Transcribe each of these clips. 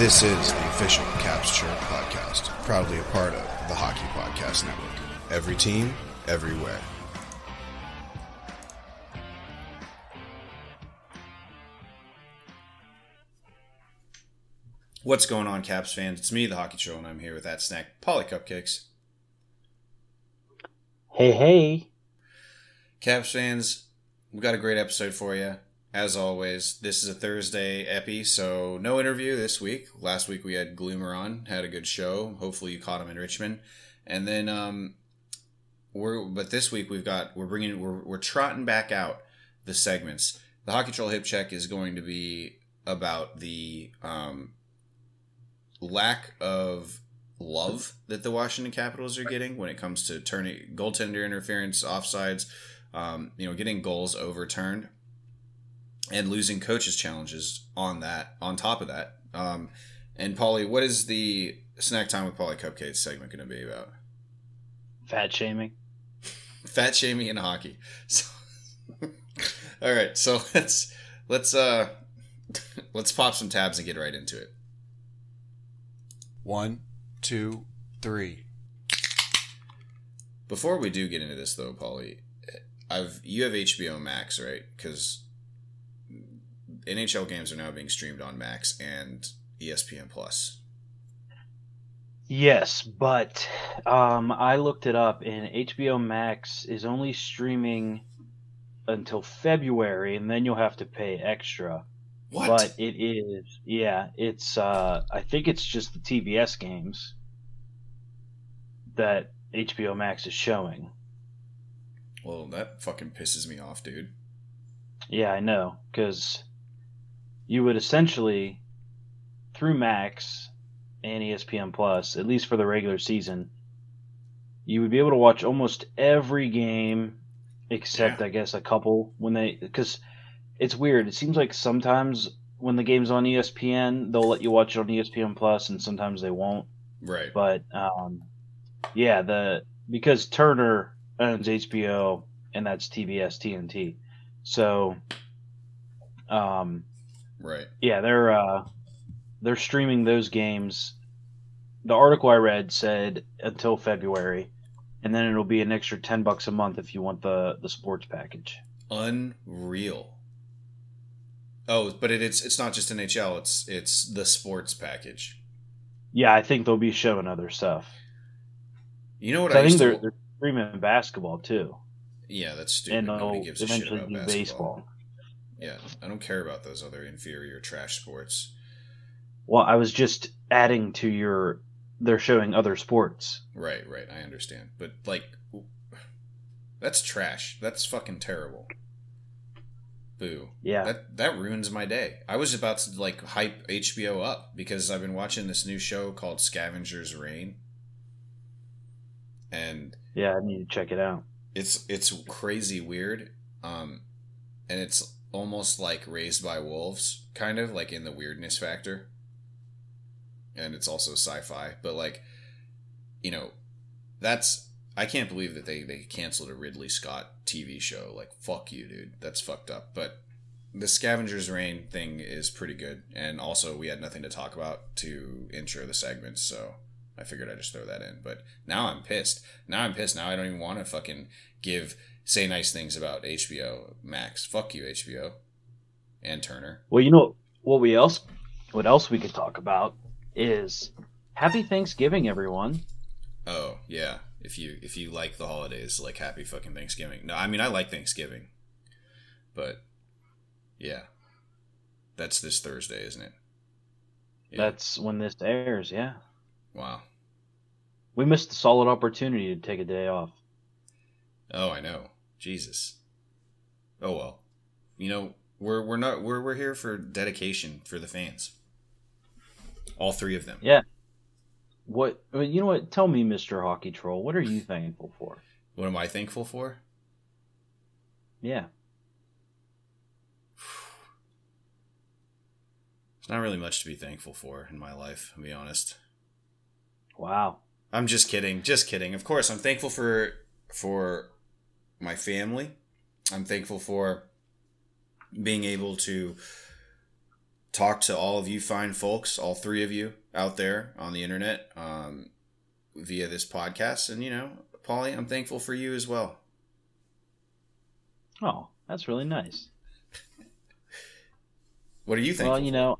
This is the official Caps Chirp podcast, proudly a part of the Hockey Podcast Network. Every team, everywhere. What's going on, Caps fans? It's me, the Hockey Show, and I'm here with that snack, Paulie Cupcakes. Hey, hey. Caps fans, we've got a great episode for you. As always, this is a Thursday epi, so no interview this week. Last week we had Gloomer on, had a good show. Hopefully you caught him in Richmond, and then um, we're but this week we've got we're bringing we're we're trotting back out the segments. The Hockey Troll Hip Check is going to be about the um, lack of love that the Washington Capitals are getting when it comes to turning goaltender interference, offsides, um, you know, getting goals overturned, and losing coaches challenges on that. On top of that, um, and Paulie, what is the snack time with Paulie Cupcakes segment going to be about? Fat shaming. Fat shaming in hockey. So, all right, so let's let's uh let's pop some tabs and get right into it. One, two, three. Before we do get into this, though, Paulie, I've you have HBO Max, right? Because NHL games are now being streamed on Max and ESPN Plus. Yes, but um, I looked it up, and HBO Max is only streaming until February, and then you'll have to pay extra. What? But it is, yeah, it's. Uh, I think it's just the TBS games that HBO Max is showing. well, that fucking pisses me off, dude. Yeah, I know, because you would essentially, through Max and ESPN Plus, at least for the regular season, you would be able to watch almost every game, except Yeah. I guess a couple when they because it's weird. It seems like sometimes when the game's on ESPN, they'll let you watch it on ESPN Plus, and sometimes they won't. Right. But um, yeah, the because Turner owns HBO and that's TBS TNT, so um, Right. yeah, they're uh, they're streaming those games. The article I read said until February, and then it'll be an extra ten bucks a month if you want the the sports package. Unreal. Oh, but it, it's it's not just NHL. It's it's the sports package. Yeah, I think they'll be showing other stuff. You know what? I, I think they're, they're streaming basketball too, Yeah, that's stupid. and Nobody they'll gives a shit eventually about do basketball. baseball. Yeah, I don't care about those other inferior trash sports. Well, I was just adding to your. They're showing other sports. Right, right. I understand. But like that's trash. That's fucking terrible. Boo. Yeah, That that ruins my day. I was about to like hype HBO up because I've been watching this new show called Scavenger's Reign. And yeah, I need to check it out. it's it's crazy weird. Um and it's almost like raised by wolves, kind of like in the weirdness factor. And it's also sci-fi, but like you know, that's I can't believe that they they canceled a Ridley Scott TV show. Like fuck you, dude. That's fucked up. But the Scavengers Reign thing is pretty good, and also we had nothing to talk about to intro the segments, so I figured I'd just throw that in. But now I'm pissed. Now I'm pissed. Now I don't even want to fucking give say nice things about HBO Max. Fuck you, HBO and Turner. Well, you know what we else what else we could talk about is Happy Thanksgiving, everyone. Oh yeah, if you if you like the holidays, like happy fucking Thanksgiving. No, I mean I like Thanksgiving, but yeah, that's this Thursday, isn't it? Yeah. That's when this airs. Yeah, wow. we missed a solid opportunity to take a day off. Oh, I know. Jesus. Oh well. You know, we're we're not we're we're here for dedication for the fans. All three of them. Yeah. What? I mean, you know what? Tell me, Mister Hockey Troll, what are you thankful for? What am I thankful for? Yeah. There's not really much to be thankful for in my life, to be honest. Wow. I'm just kidding. Just kidding. Of course, I'm thankful for for my family. I'm thankful for being able to talk to all of you fine folks, all three of you out there on the internet um, via this podcast. And, you know, Paulie, I'm thankful for you as well. Oh, that's really nice. What are you thankful Well, you know,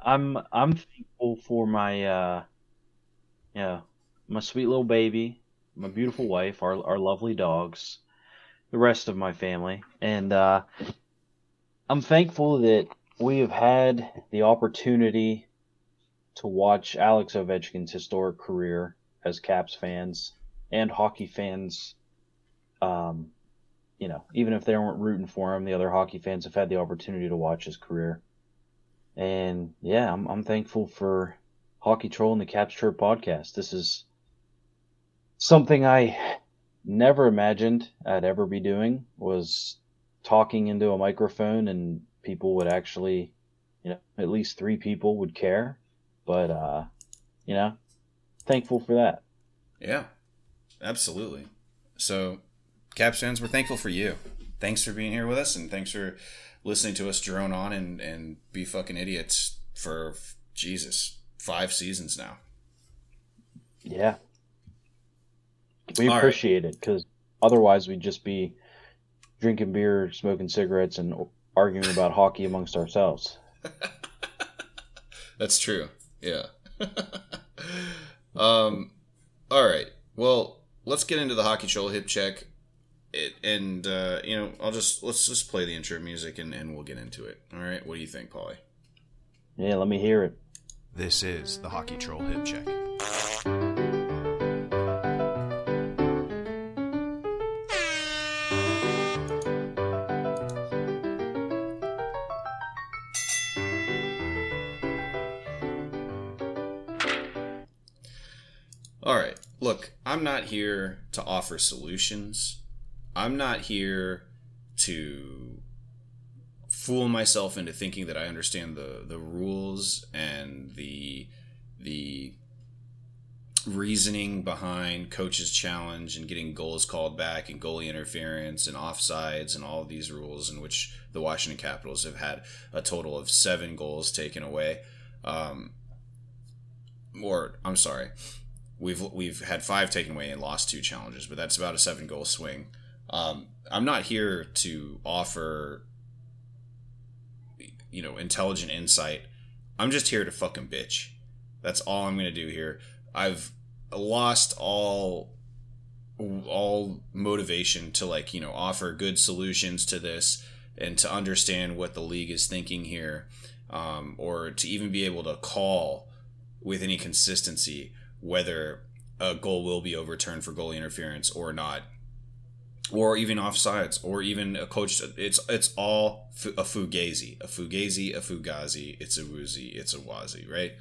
I'm I'm thankful for my uh yeah, my sweet little baby, my beautiful wife, our our lovely dogs, the rest of my family. And uh I'm thankful that we have had the opportunity to watch Alex Ovechkin's historic career as Caps fans and hockey fans. Um, you know, even if they weren't rooting for him, the other hockey fans have had the opportunity to watch his career. And yeah, I'm I'm thankful for Hockey Troll and the Caps Chirp podcast. This is something I never imagined I'd ever be doing was talking into a microphone and people would actually, you know, at least three people would care. But uh, you know, thankful for that. Yeah, absolutely. So, Caps fans, we're thankful for you. Thanks for being here with us, and thanks for listening to us drone on and, and be fucking idiots for Jesus five seasons now. Yeah. We All right. appreciate it because otherwise we'd just be drinking beer, smoking cigarettes, and arguing about hockey amongst ourselves. That's true. Yeah. um. All right. Well, let's get into the hockey troll hip check. It, and uh, you know, I'll just let's just play the intro music and, and we'll get into it. All right. What do you think, Paulie? Yeah, let me hear it. This is the Hockey Troll Hip Check. Here to offer solutions. I'm not here to fool myself into thinking that I understand the the rules and the the reasoning behind coach's challenge and getting goals called back and goalie interference and offsides and all of these rules in which the Washington Capitals have had a total of seven goals taken away. Um, or I'm sorry, we've we've had five taken away and lost two challenges, but that's about a seven goal swing. Um, I'm not here to offer you know intelligent insight. I'm just here to fucking bitch. That's all I'm gonna do here. I've lost all all motivation to like you know offer good solutions to this and to understand what the league is thinking here um, or to even be able to call with any consistency whether a goal will be overturned for goalie interference or not or even offsides or even a coach it's it's all a fugazi a fugazi a fugazi it's a woozy it's a wazi right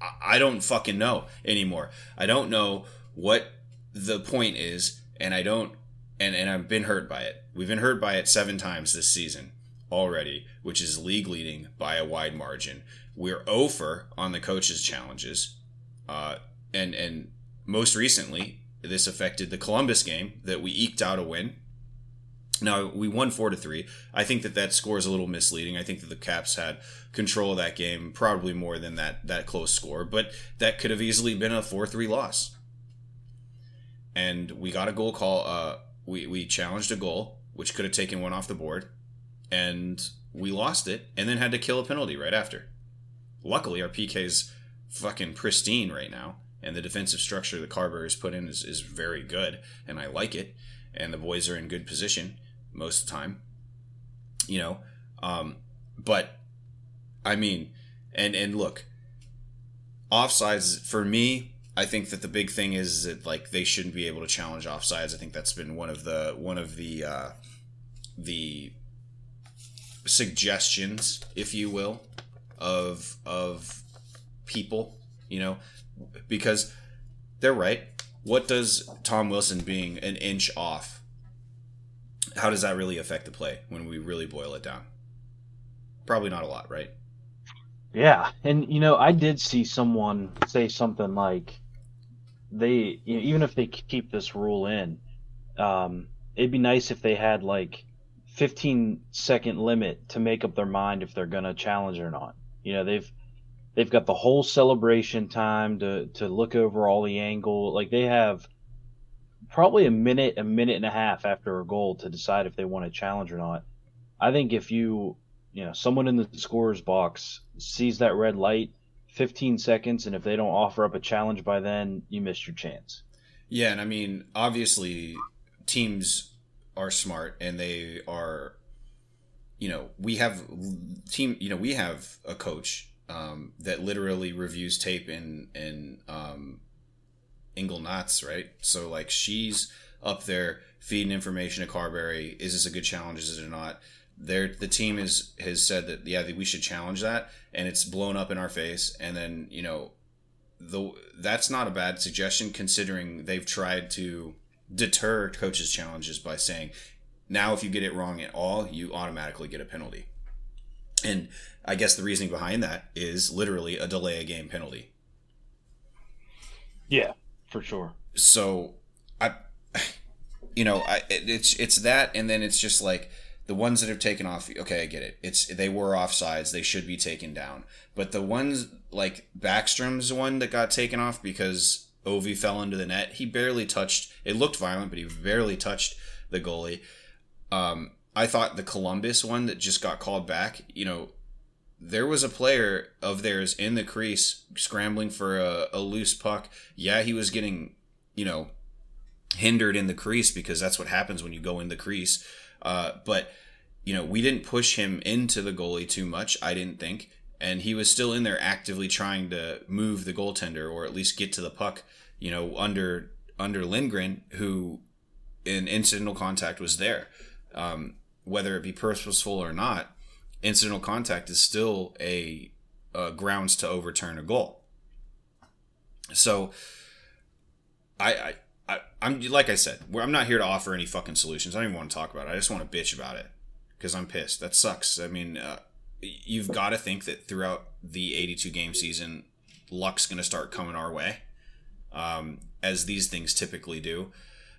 I- I don't fucking know anymore. I don't know what the point is, and I don't, and, and I've been hurt by it. We've been hurt by it seven times this season already, which is league leading by a wide margin. We're over on the coaches' challenges, uh, and and most recently, this affected the Columbus game that we eked out a win. Now we won four to three. I think that that score is a little misleading. I think that the Caps had control of that game, probably more than that that close score, but that could have easily been a four three loss. And we got a goal call. Uh, we we challenged a goal, which could have taken one off the board, and we lost it, and then had to kill a penalty right after. Luckily, our PK's fucking pristine right now, and the defensive structure that Carbery has put in is, is very good, and I like it. And the boys are in good position most of the time, you know. Um, but I mean, and and look, offsides for me. I think that the big thing is that like they shouldn't be able to challenge offsides. I think that's been one of the one of the uh, the suggestions, if you will, of of people. You know, because they're right. What does Tom Wilson being an inch off? How does that really affect the play when we really boil it down? Probably not a lot, right? Yeah, and you know, I did see someone say something like, "They, you know, even if they keep this rule in, um, it'd be nice if they had like 15 second limit to make up their mind if they're to challenge or not. You know, they've they've got the whole celebration time to to look over all the angle. Like they have probably a minute, a minute and a half after a goal to decide if they want to challenge or not. I think if you, you know, someone in the scorer's box sees that red light, 15 seconds, and if they don't offer up a challenge by then, you missed your chance. Yeah, and I mean, obviously, teams are smart and they are, you know, we have team, you know, we have a coach um, that literally reviews tape in in um, Engel-Natzke, right? So like she's up there feeding information to Carbery. Is this a good challenge? Is it or not? There, the team is has said that yeah we should challenge that, and it's blown up in our face. And then you know, the that's not a bad suggestion considering they've tried to deter coaches' challenges by saying now if you get it wrong at all, you automatically get a penalty. And I guess the reasoning behind that is literally a delay a game penalty. Yeah, for sure. So I you know, I it's it's that and then it's just like the ones that have taken off okay i get it it's they were offsides they should be taken down but the ones like backstrom's one that got taken off because ovi fell into the net he barely touched it looked violent but he barely touched the goalie um, i thought the columbus one that just got called back you know there was a player of theirs in the crease scrambling for a, a loose puck yeah he was getting you know hindered in the crease because that's what happens when you go in the crease uh, but you know, we didn't push him into the goalie too much. I didn't think, and he was still in there actively trying to move the goaltender or at least get to the puck. You know, under under Lindgren, who in incidental contact was there, um, whether it be purposeful or not. Incidental contact is still a, a grounds to overturn a goal. So, I, I I, am like I said, I'm not here to offer any fucking solutions. I don't even want to talk about it. I just want to bitch about it because I'm pissed. That sucks. I mean, uh, you've got to think that throughout the 82 game season, luck's going to start coming our way, um, as these things typically do.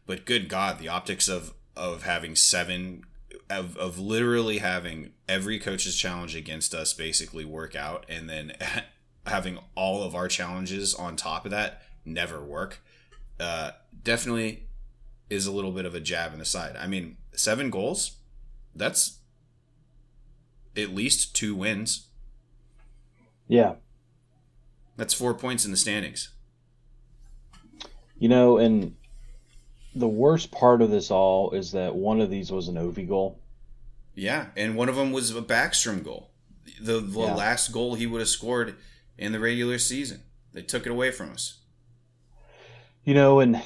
But good God, the optics of of having seven of, of literally having every coach's challenge against us basically work out and then having all of our challenges on top of that never work uh, definitely is a little bit of a jab in the side. I mean, seven goals, that's at least two wins. Yeah. That's four points in the standings. You know, and the worst part of this all is that one of these was an Ovi goal. Yeah, and one of them was a Backstrom goal. The, the yeah. last goal he would have scored in the regular season. They took it away from us. You know, and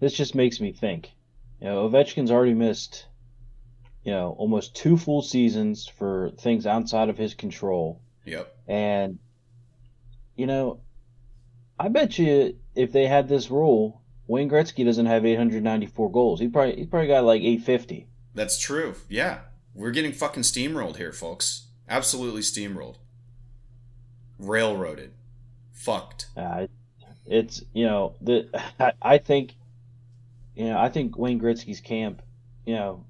this just makes me think. You know, Ovechkin's already missed, you know, almost two full seasons for things outside of his control. Yep. And, you know, I bet you if they had this rule, Wayne Gretzky doesn't have 894 goals. He probably he probably got like 850. That's true. Yeah, we're getting fucking steamrolled here, folks. Absolutely steamrolled. Railroaded. Fucked. Uh, it's you know the I, I think you know I think Wayne Gretzky's camp you know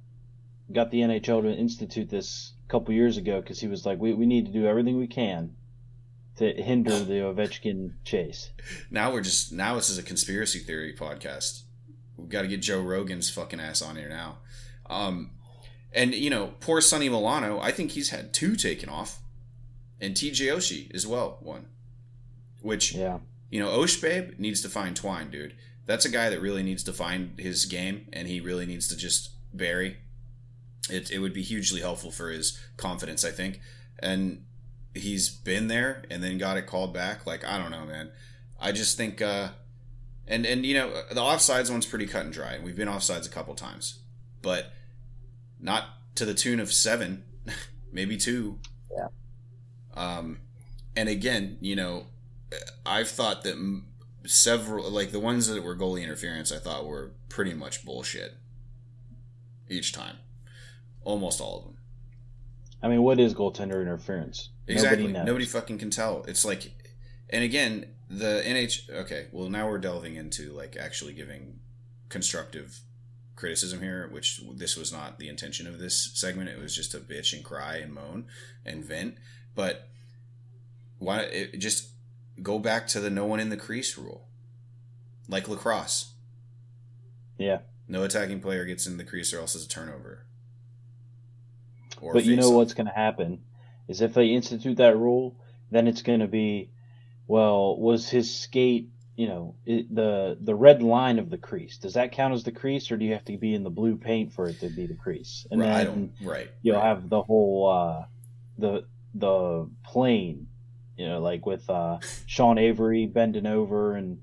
got the NHL to institute this a couple years ago because he was like we, we need to do everything we can to hinder the Ovechkin chase. Now we're just now this is a conspiracy theory podcast. We've got to get Joe Rogan's fucking ass on here now. Um, and you know, poor Sonny Milano, I think he's had two taken off, and TJ Oshie as well one, which yeah you know, Oshbabe needs to find Twine, dude. That's a guy that really needs to find his game, and he really needs to just bury. It, it would be hugely helpful for his confidence, I think. And he's been there and then got it called back. Like, I don't know, man. I just think, uh, and, and, you know, the offsides one's pretty cut and dry. We've been offsides a couple times, but not to the tune of seven, maybe two. Yeah. Um, and again, you know, I've thought that several, like the ones that were goalie interference, I thought were pretty much bullshit each time. Almost all of them. I mean, what is goaltender interference? Exactly. Nobody, Nobody fucking can tell. It's like, and again, the NH. Okay, well now we're delving into like actually giving constructive criticism here, which this was not the intention of this segment. It was just to bitch and cry and moan and vent. But why it just go back to the no one in the crease rule, like lacrosse. Yeah. No attacking player gets in the crease or else it's a turnover. But you know what's going to happen is if they institute that rule, then it's going to be, well, was his skate, you know, it, the the red line of the crease? Does that count as the crease, or do you have to be in the blue paint for it to be the crease? And right, then right, you'll right. have the whole uh, the the plane, you know, like with uh, Sean Avery bending over and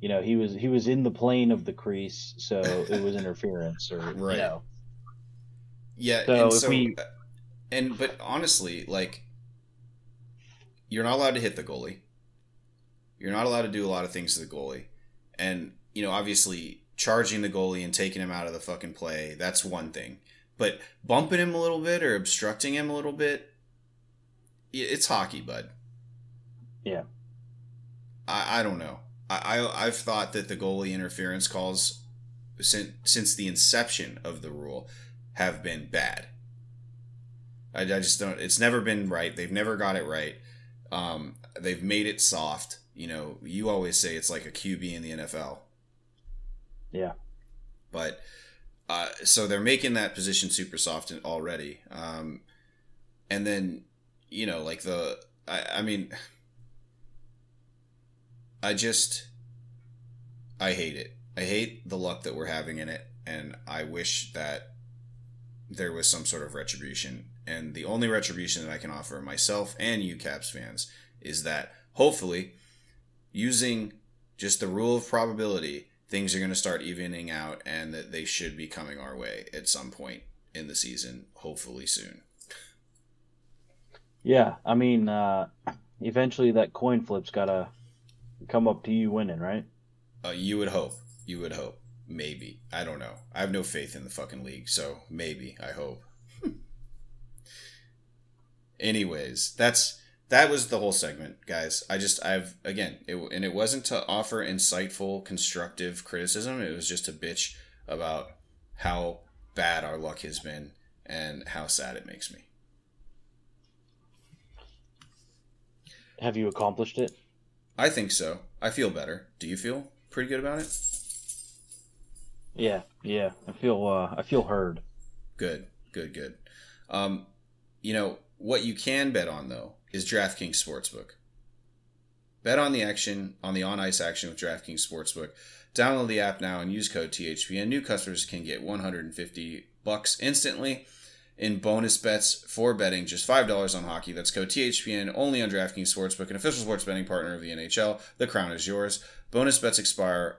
you know he was he was in the plane of the crease, so it was interference or right. you know. Yeah, so, so we, uh, and but honestly, like you're not allowed to hit the goalie. You're not allowed to do a lot of things to the goalie. And, you know, obviously charging the goalie and taking him out of the fucking play, that's one thing. But bumping him a little bit or obstructing him a little bit, it's hockey, bud. Yeah. I, I don't know. I, I I've thought that the goalie interference calls since since the inception of the rule have been bad. I, I just don't. It's never been right. They've never got it right. Um, they've made it soft. You know, you always say it's like a QB in the NFL. Yeah. But uh, so they're making that position super soft already. Um, and then, you know, like the, I, I mean, I just, I hate it. I hate the luck that we're having in it. And I wish that there was some sort of retribution. And the only retribution that I can offer myself and you Caps fans is that hopefully using just the rule of probability, things are going to start evening out and that they should be coming our way at some point in the season, hopefully soon. Yeah, I mean, uh, eventually that coin flip's got to come up to you winning, right? Uh, you would hope. You would hope. Maybe. I don't know. I have no faith in the fucking league, so maybe. I hope. Anyways, that's that was the whole segment, guys. I just I've again, it, and it wasn't to offer insightful, constructive criticism. It was just to bitch about how bad our luck has been and how sad it makes me. Have you accomplished it? I think so. I feel better. Do you feel pretty good about it? Yeah, yeah. I feel uh, I feel heard. Good, good, good. Um, you know what you can bet on though is DraftKings Sportsbook. Bet on the action, on the on ice action with DraftKings Sportsbook. Download the app now and use code THPN. New customers can get 150 bucks instantly in bonus bets for betting just $5 on hockey. That's code THPN only on DraftKings Sportsbook, an official sports betting partner of the NHL. The crown is yours. Bonus bets expire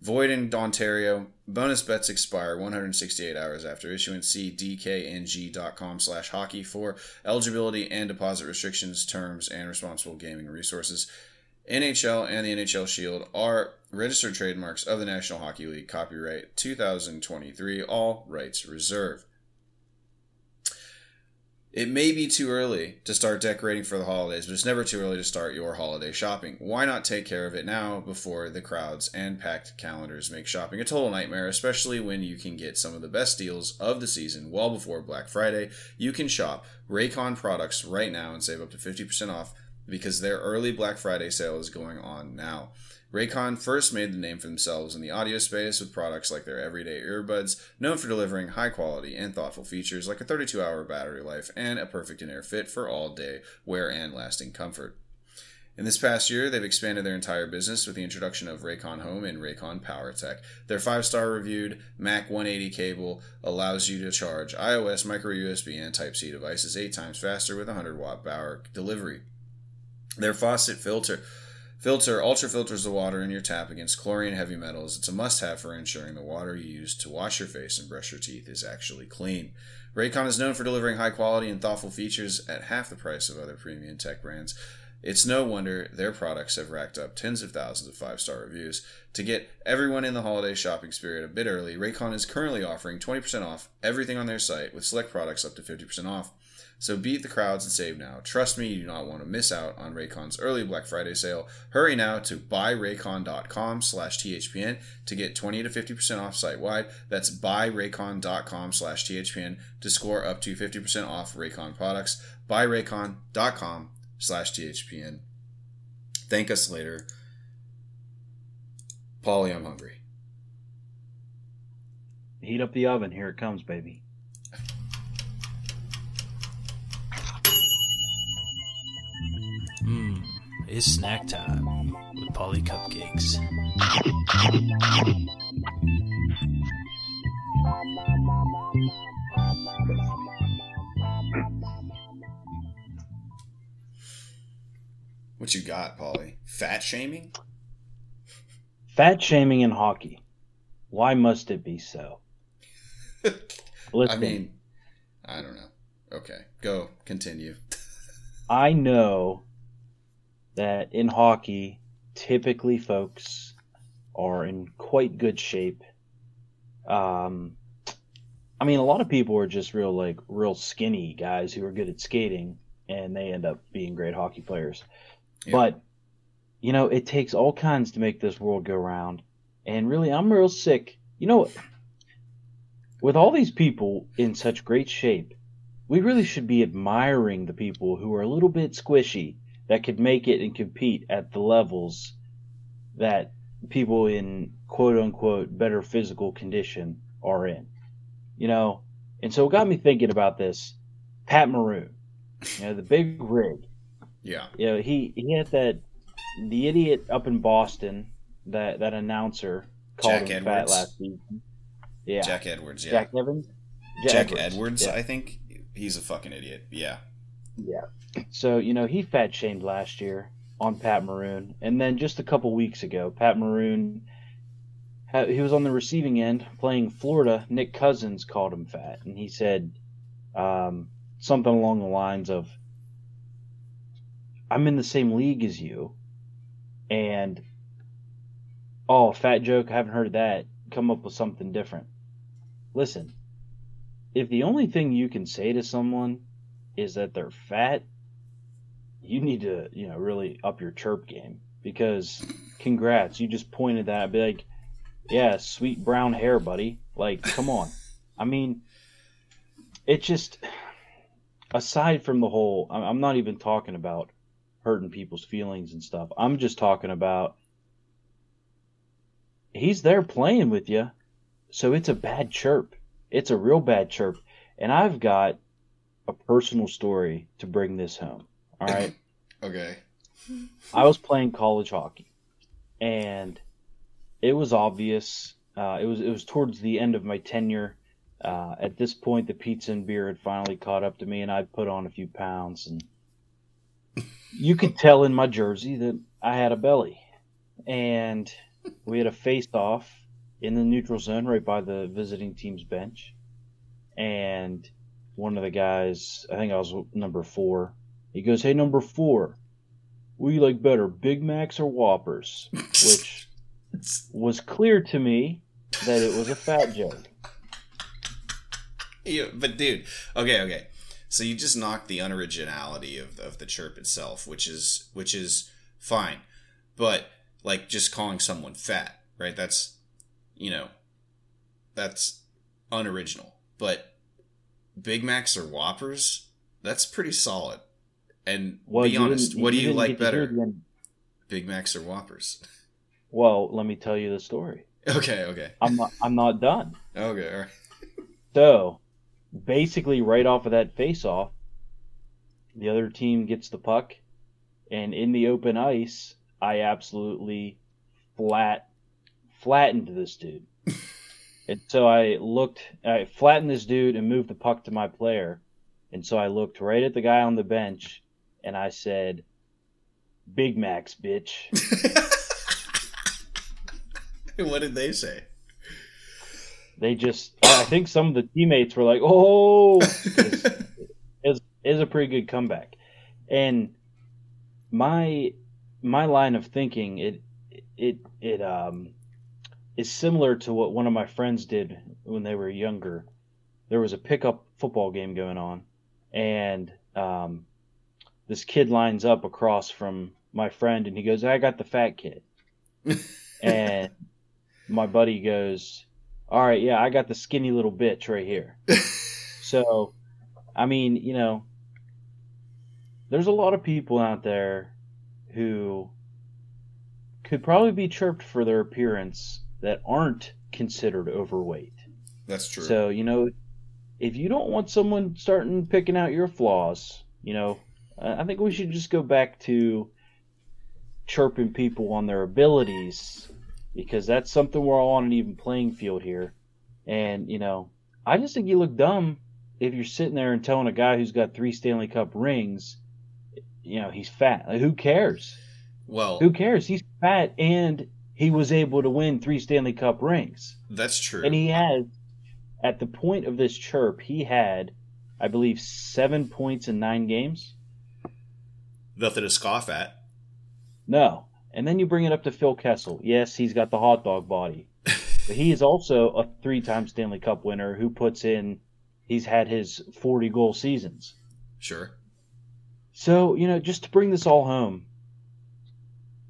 Void in Ontario. Bonus bets expire 168 hours after issuance. See dkng.com slash hockey for eligibility and deposit restrictions, terms, and responsible gaming resources. NHL and the NHL Shield are registered trademarks of the National Hockey League. Copyright 2023. All rights reserved. It may be too early to start decorating for the holidays, but it's never too early to start your holiday shopping. Why not take care of it now before the crowds and packed calendars make shopping a total nightmare, especially when you can get some of the best deals of the season well before Black Friday? You can shop Raycon products right now and save up to 50% off because their early Black Friday sale is going on now. Raycon first made the name for themselves in the audio space with products like their everyday earbuds, known for delivering high quality and thoughtful features like a 32 hour battery life and a perfect in air fit for all day wear and lasting comfort. In this past year, they've expanded their entire business with the introduction of Raycon Home and Raycon PowerTech. Their five star reviewed Mac 180 cable allows you to charge iOS, micro USB, and Type C devices eight times faster with 100 watt power delivery. Their faucet filter Filter ultra filters the water in your tap against chlorine and heavy metals. It's a must have for ensuring the water you use to wash your face and brush your teeth is actually clean. Raycon is known for delivering high quality and thoughtful features at half the price of other premium tech brands. It's no wonder their products have racked up tens of thousands of five star reviews. To get everyone in the holiday shopping spirit a bit early, Raycon is currently offering 20% off everything on their site with select products up to 50% off. So beat the crowds and save now. Trust me, you do not want to miss out on Raycon's early Black Friday sale. Hurry now to buyraycon.com slash THPN to get 20 to 50% off site wide. That's buyraycon.com slash THPN to score up to 50% off Raycon products. Buyraycon.com slash THPN. Thank us later. Paulie, I'm hungry. Heat up the oven. Here it comes, baby. It's snack time with Paulie Cupcakes. What you got, Paulie? Fat shaming? Fat shaming in hockey. Why must it be so? I mean, I don't know. Okay, go continue. I know that in hockey, typically folks are in quite good shape. Um, I mean, a lot of people are just real, like, real skinny guys who are good at skating, and they end up being great hockey players. Yeah. But, you know, it takes all kinds to make this world go round. And really, I'm real sick. You know, with all these people in such great shape, we really should be admiring the people who are a little bit squishy that could make it and compete at the levels that people in quote unquote better physical condition are in. You know, and so it got me thinking about this. Pat Maroon, you know, the big rig. Yeah. You know, he, he had that the idiot up in Boston, that that announcer called Jack him Edwards. fat last season. Yeah. Jack Edwards, yeah. Jack Evans? Jack, Jack Edwards, Edwards yeah. I think. He's a fucking idiot. Yeah. Yeah. So, you know, he fat shamed last year on Pat Maroon. And then just a couple weeks ago, Pat Maroon, he was on the receiving end playing Florida. Nick Cousins called him fat. And he said um, something along the lines of, I'm in the same league as you. And, oh, fat joke. I haven't heard that. Come up with something different. Listen, if the only thing you can say to someone is that they're fat, you need to, you know, really up your chirp game because congrats, you just pointed that. I'd be like, yeah, sweet brown hair, buddy. Like, come on. I mean, it just, aside from the whole, I'm not even talking about hurting people's feelings and stuff. I'm just talking about he's there playing with you, so it's a bad chirp. It's a real bad chirp. And I've got a personal story to bring this home. All right. okay. I was playing college hockey, and it was obvious. Uh, it was it was towards the end of my tenure. Uh, at this point, the pizza and beer had finally caught up to me, and I'd put on a few pounds, and you could tell in my jersey that I had a belly. And we had a face off in the neutral zone right by the visiting team's bench. And one of the guys, I think I was number four, he goes, Hey, number four, what do you like better, Big Macs or Whoppers? Which was clear to me that it was a fat joke. Yeah, but dude, okay, okay. So you just knocked the unoriginality of, of the chirp itself, which is which is fine. But like just calling someone fat, right? That's you know, that's unoriginal. But Big Macs or Whoppers, that's pretty solid. And well, be honest, what do you, like better? Big Macs or Whoppers? Well, let me tell you the story. Okay, okay. I'm not I'm not done. Okay, all right. So, basically right off of that face off, the other team gets the puck and in the open ice, I absolutely flat flattened this dude. and so I looked, I flattened this dude and moved the puck to my player. And so I looked right at the guy on the bench and I said, Big Macs, bitch. what did they say? They just, I think some of the teammates were like, "Oh," is it's a pretty good comeback. And my my line of thinking it it it um is similar to what one of my friends did when they were younger. There was a pickup football game going on, and um, this kid lines up across from my friend, and he goes, "I got the fat kid," and my buddy goes, "All right, yeah, I got the skinny little bitch right here." so, I mean, you know, there's a lot of people out there who could probably be chirped for their appearance that aren't considered overweight. That's true. So, you know, if you don't want someone starting picking out your flaws, you know, I think we should just go back to chirping people on their abilities because that's something we're all on an even playing field here. And, you know, I just think you look dumb if you're sitting there and telling a guy who's got three Stanley Cup rings, you know, he's fat. Like, who cares? well, Who cares? He's fat and he was able to win three Stanley Cup rings. that's true. And he had, at the point of this chirp, he had, I believe, seven points in nine games. Nothing to scoff at. No. And then you bring it up to Phil Kessel. Yes, he's got the hot dog body. but he is also a three time Stanley Cup winner who puts in, he's had his 40 goal seasons. Sure. So, you know, just to bring this all home,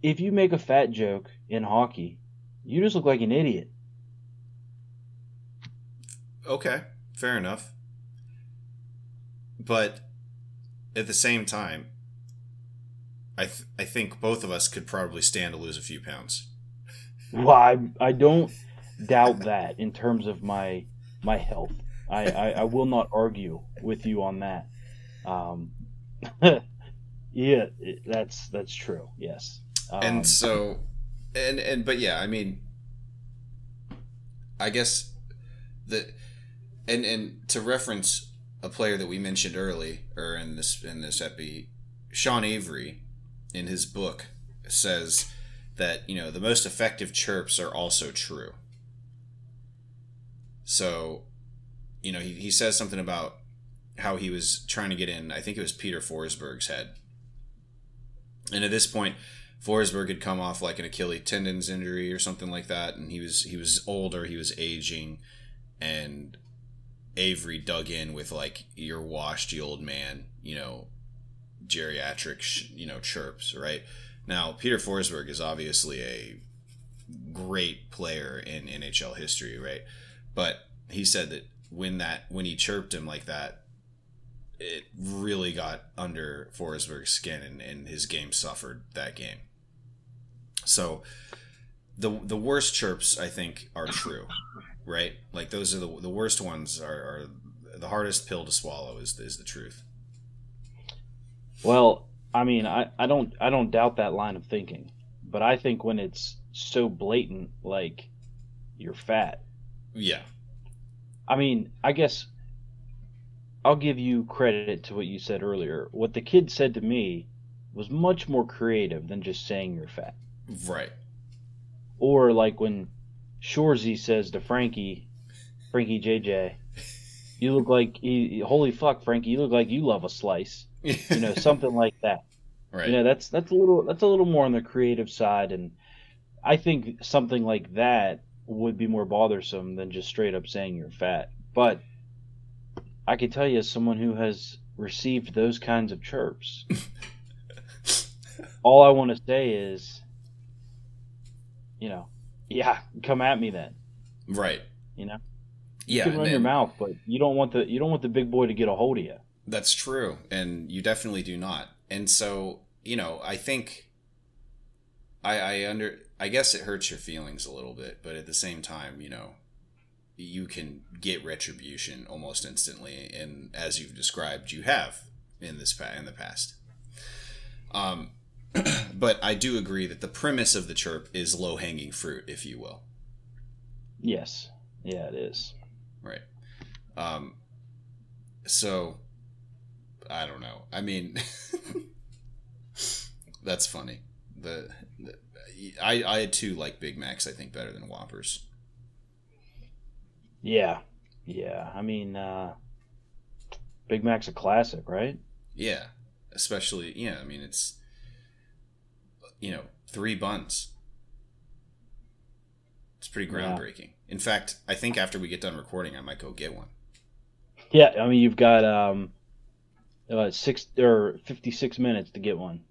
if you make a fat joke in hockey, you just look like an idiot. Okay, fair enough. But at the same time, I th- I think both of us could probably stand to lose a few pounds. Well, I, I don't doubt that in terms of my my health. I, I, I will not argue with you on that. Um, yeah, that's that's true. Yes. Um, and so and and but yeah i mean i guess the and and to reference a player that we mentioned early or in this in this epi sean avery in his book says that you know the most effective chirps are also true. So you know he, he says something about how he was trying to get in i think it was peter forsberg's head. And at this point Forsberg had come off like an Achilles tendons injury or something like that, and he was he was older, he was aging, and Avery dug in with like you're washed, you old man, you know, geriatric, sh- you know, chirps, right? Now Peter Forsberg is obviously a great player in NHL history, right? But he said that when that when he chirped him like that, it really got under Forsberg's skin, and, and his game suffered that game. So the the worst chirps I think are true, right? Like those are the the worst ones are, are the hardest pill to swallow is is the truth. Well, I mean, I, I don't I don't doubt that line of thinking, but I think when it's so blatant, like you're fat. Yeah, I mean, I guess I'll give you credit to what you said earlier. What the kid said to me was much more creative than just saying you're fat. Right. Or like when Shoresy says to Frankie, Frankie JJ, you look like holy fuck, Frankie, you look like you love a slice. You know, something like that. right. You know, that's that's a little that's a little more on the creative side, and I think something like that would be more bothersome than just straight up saying you're fat. But I can tell you, as someone who has received those kinds of chirps, all I want to say is, you know, yeah, come at me then. right. You know, Yeah, you can run your mouth, but you don't want the you don't want the big boy to get a hold of you. That's true, and you definitely do not. And so, you know, I think I I under I guess it hurts your feelings a little bit, but at the same time, you know, you can get retribution almost instantly, and as you've described, you have in this in the past. Um, but I do agree that the premise of the chirp is low hanging fruit, if you will. Yes, yeah, it is. Right. Um, so, I don't know. I mean, that's funny. The, the I I too like Big Macs. I think better than Whoppers. Yeah, yeah. I mean, uh, Big Mac's a classic, right? Yeah, especially yeah. I mean, it's you know three buns. It's pretty Yeah. groundbreaking. In fact, I think after we get done recording, I might go get one. Yeah, I mean, you've got um, uh, six or fifty-six minutes to get one.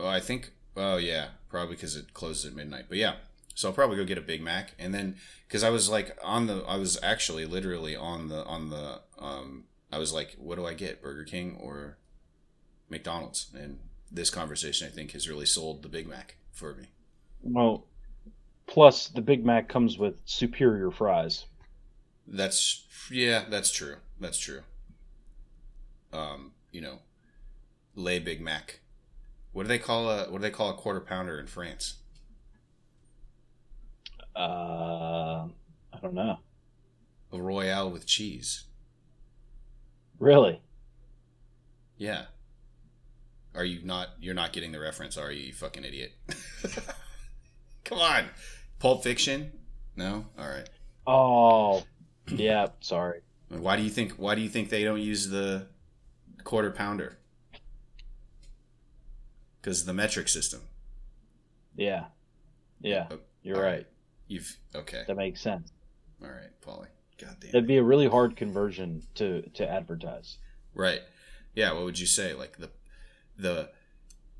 Oh, I think. Oh, yeah, probably because it closes at midnight. But yeah, so I'll probably go get a Big Mac, and then because I was like on the, I was actually literally on the on the, um, I was like, what do I get, Burger King or McDonald's? And this conversation, I think, has really sold the Big Mac for me. Well, plus the Big Mac comes with superior fries. That's yeah, that's true. That's true. Um, you know, le Big Mac. What do they call a what do they call a quarter pounder in France? Uh, I don't know. A royale with cheese. Really? Yeah. Are you not? You're not getting the reference, are you? You fucking idiot. Come on. Pulp Fiction. No. All right. Oh, yeah. Sorry. Why do you think? Why do you think they don't use the quarter pounder? Because the metric system. Yeah, yeah. Oh, You're right. You've okay. That makes sense. All right, Paulie. God damn. That'd be a really hard conversion to to advertise. Right. Yeah. What would you say? Like the the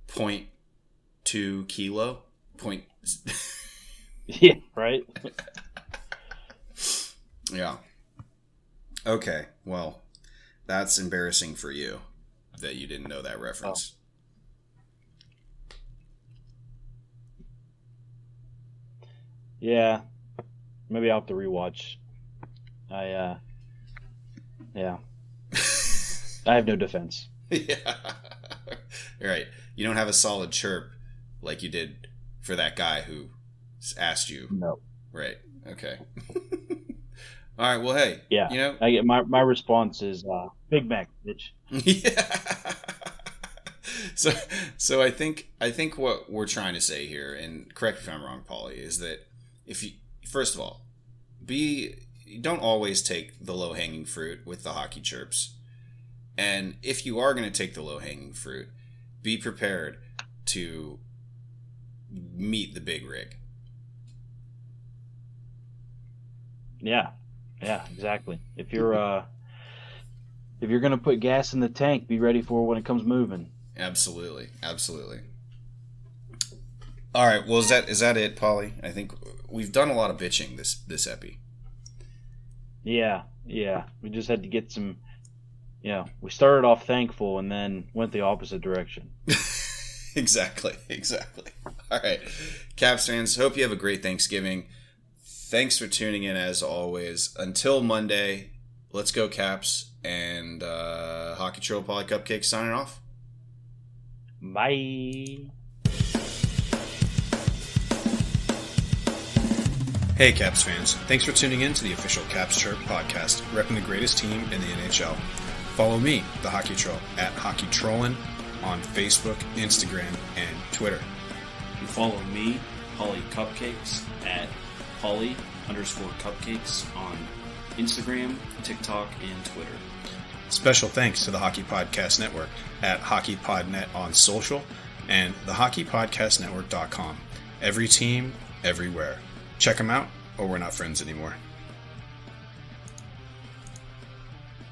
point two kilo point. Yeah. Right. yeah. Okay. Well, that's embarrassing for you that you didn't know that reference. Yeah. Maybe I'll have to rewatch. I uh. Yeah. I have no defense. yeah. Right. You don't have a solid chirp like you did for that guy who asked you. No. Right. Okay. All right. Well, hey. Yeah. You know. I get my my response is uh, Big Mac, bitch. yeah. so, so I think I think what we're trying to say here, and correct if I'm wrong, Paulie, is that if you first of all, be don't always take the low hanging fruit with the hockey chirps, and if you are going to take the low hanging fruit, be prepared to meet the big rig. Yeah. Yeah. Exactly. If you're uh. If you're gonna put gas in the tank, be ready for it when it comes moving. Absolutely, absolutely. All right. Well, is that is that it, Paulie? I think we've done a lot of bitching this this epi. Yeah, yeah. We just had to get some. Know, we started off thankful and then went the opposite direction. exactly, exactly. All right, Caps fans. Hope you have a great Thanksgiving. Thanks for tuning in as always. Until Monday, let's go Caps and uh, Hockey Troll Paulie Cupcake signing off. Bye. Hey, Caps fans. Thanks for tuning in to the official Caps Chirp podcast, repping the greatest team in the NHL. Follow me, the Hockey Troll, at Hockey Trollin on Facebook, Instagram, and Twitter. And follow me, Paulie Cupcakes, at Paulie underscore cupcakes on Instagram, TikTok, and Twitter. Special thanks to the Hockey Podcast Network at Hockey HockeyPodNet on social and the HockeyPodcastNetwork.com. Every team, everywhere. Check them out, or we're not friends anymore.